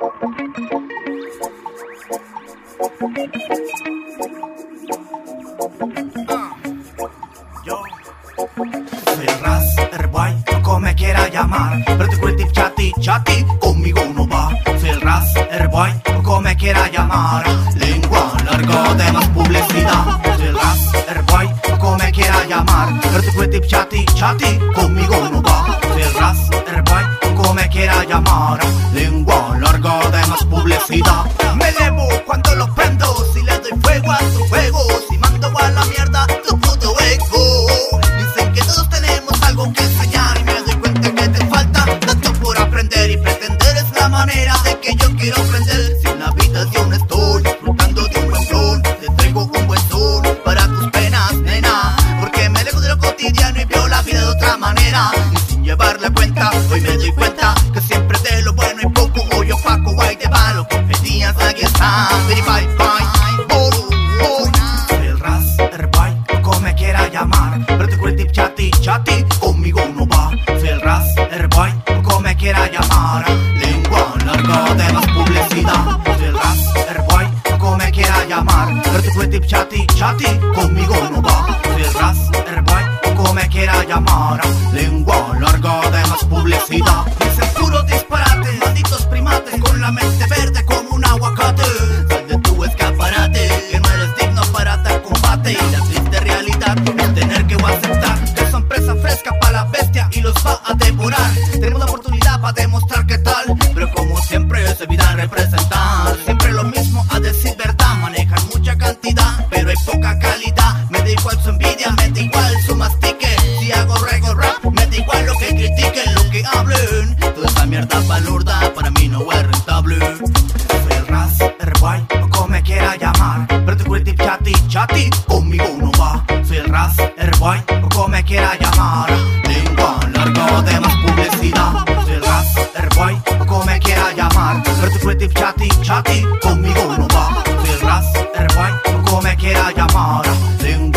Yo soy el ras, el boy, como quiera llamar. Pero te cuento chati, chati, conmigo no va. Soy el ras, el boy, como quiera llamar. Lengua larga de más publicidad. Soy el ras, el boy, como quiera llamar. Pero te cuento chati, chati, conmigo aquí está. Bye bye bye, oh, oh. Soy el ras, el boy, como me quiera llamar. Pero te cuento chati, chati, conmigo no va. Soy el ras, el boy, como me quiera llamar. Lengua larga de más publicidad. Soy el ras, el boy, como me quiera llamar. Pero te cuento chati, chati, conmigo no va. Soy el ras, el boy, como me quiera llamar. Lengua larga de más publicidad. Dicen puro disparate, malditos primates, con la mente palurda para mí no es rentable. Soy el ras, el boy, o como me quiera llamar. Pero te cuento chati, chati, conmigo no va. Soy el o como me quiera llamar. Lengua larga de más publicidad. Soy el o como me quiera llamar. Pero te cuento chati, chati, conmigo no va. Soy el ras, el boy, o como me quiera llamar. Lengua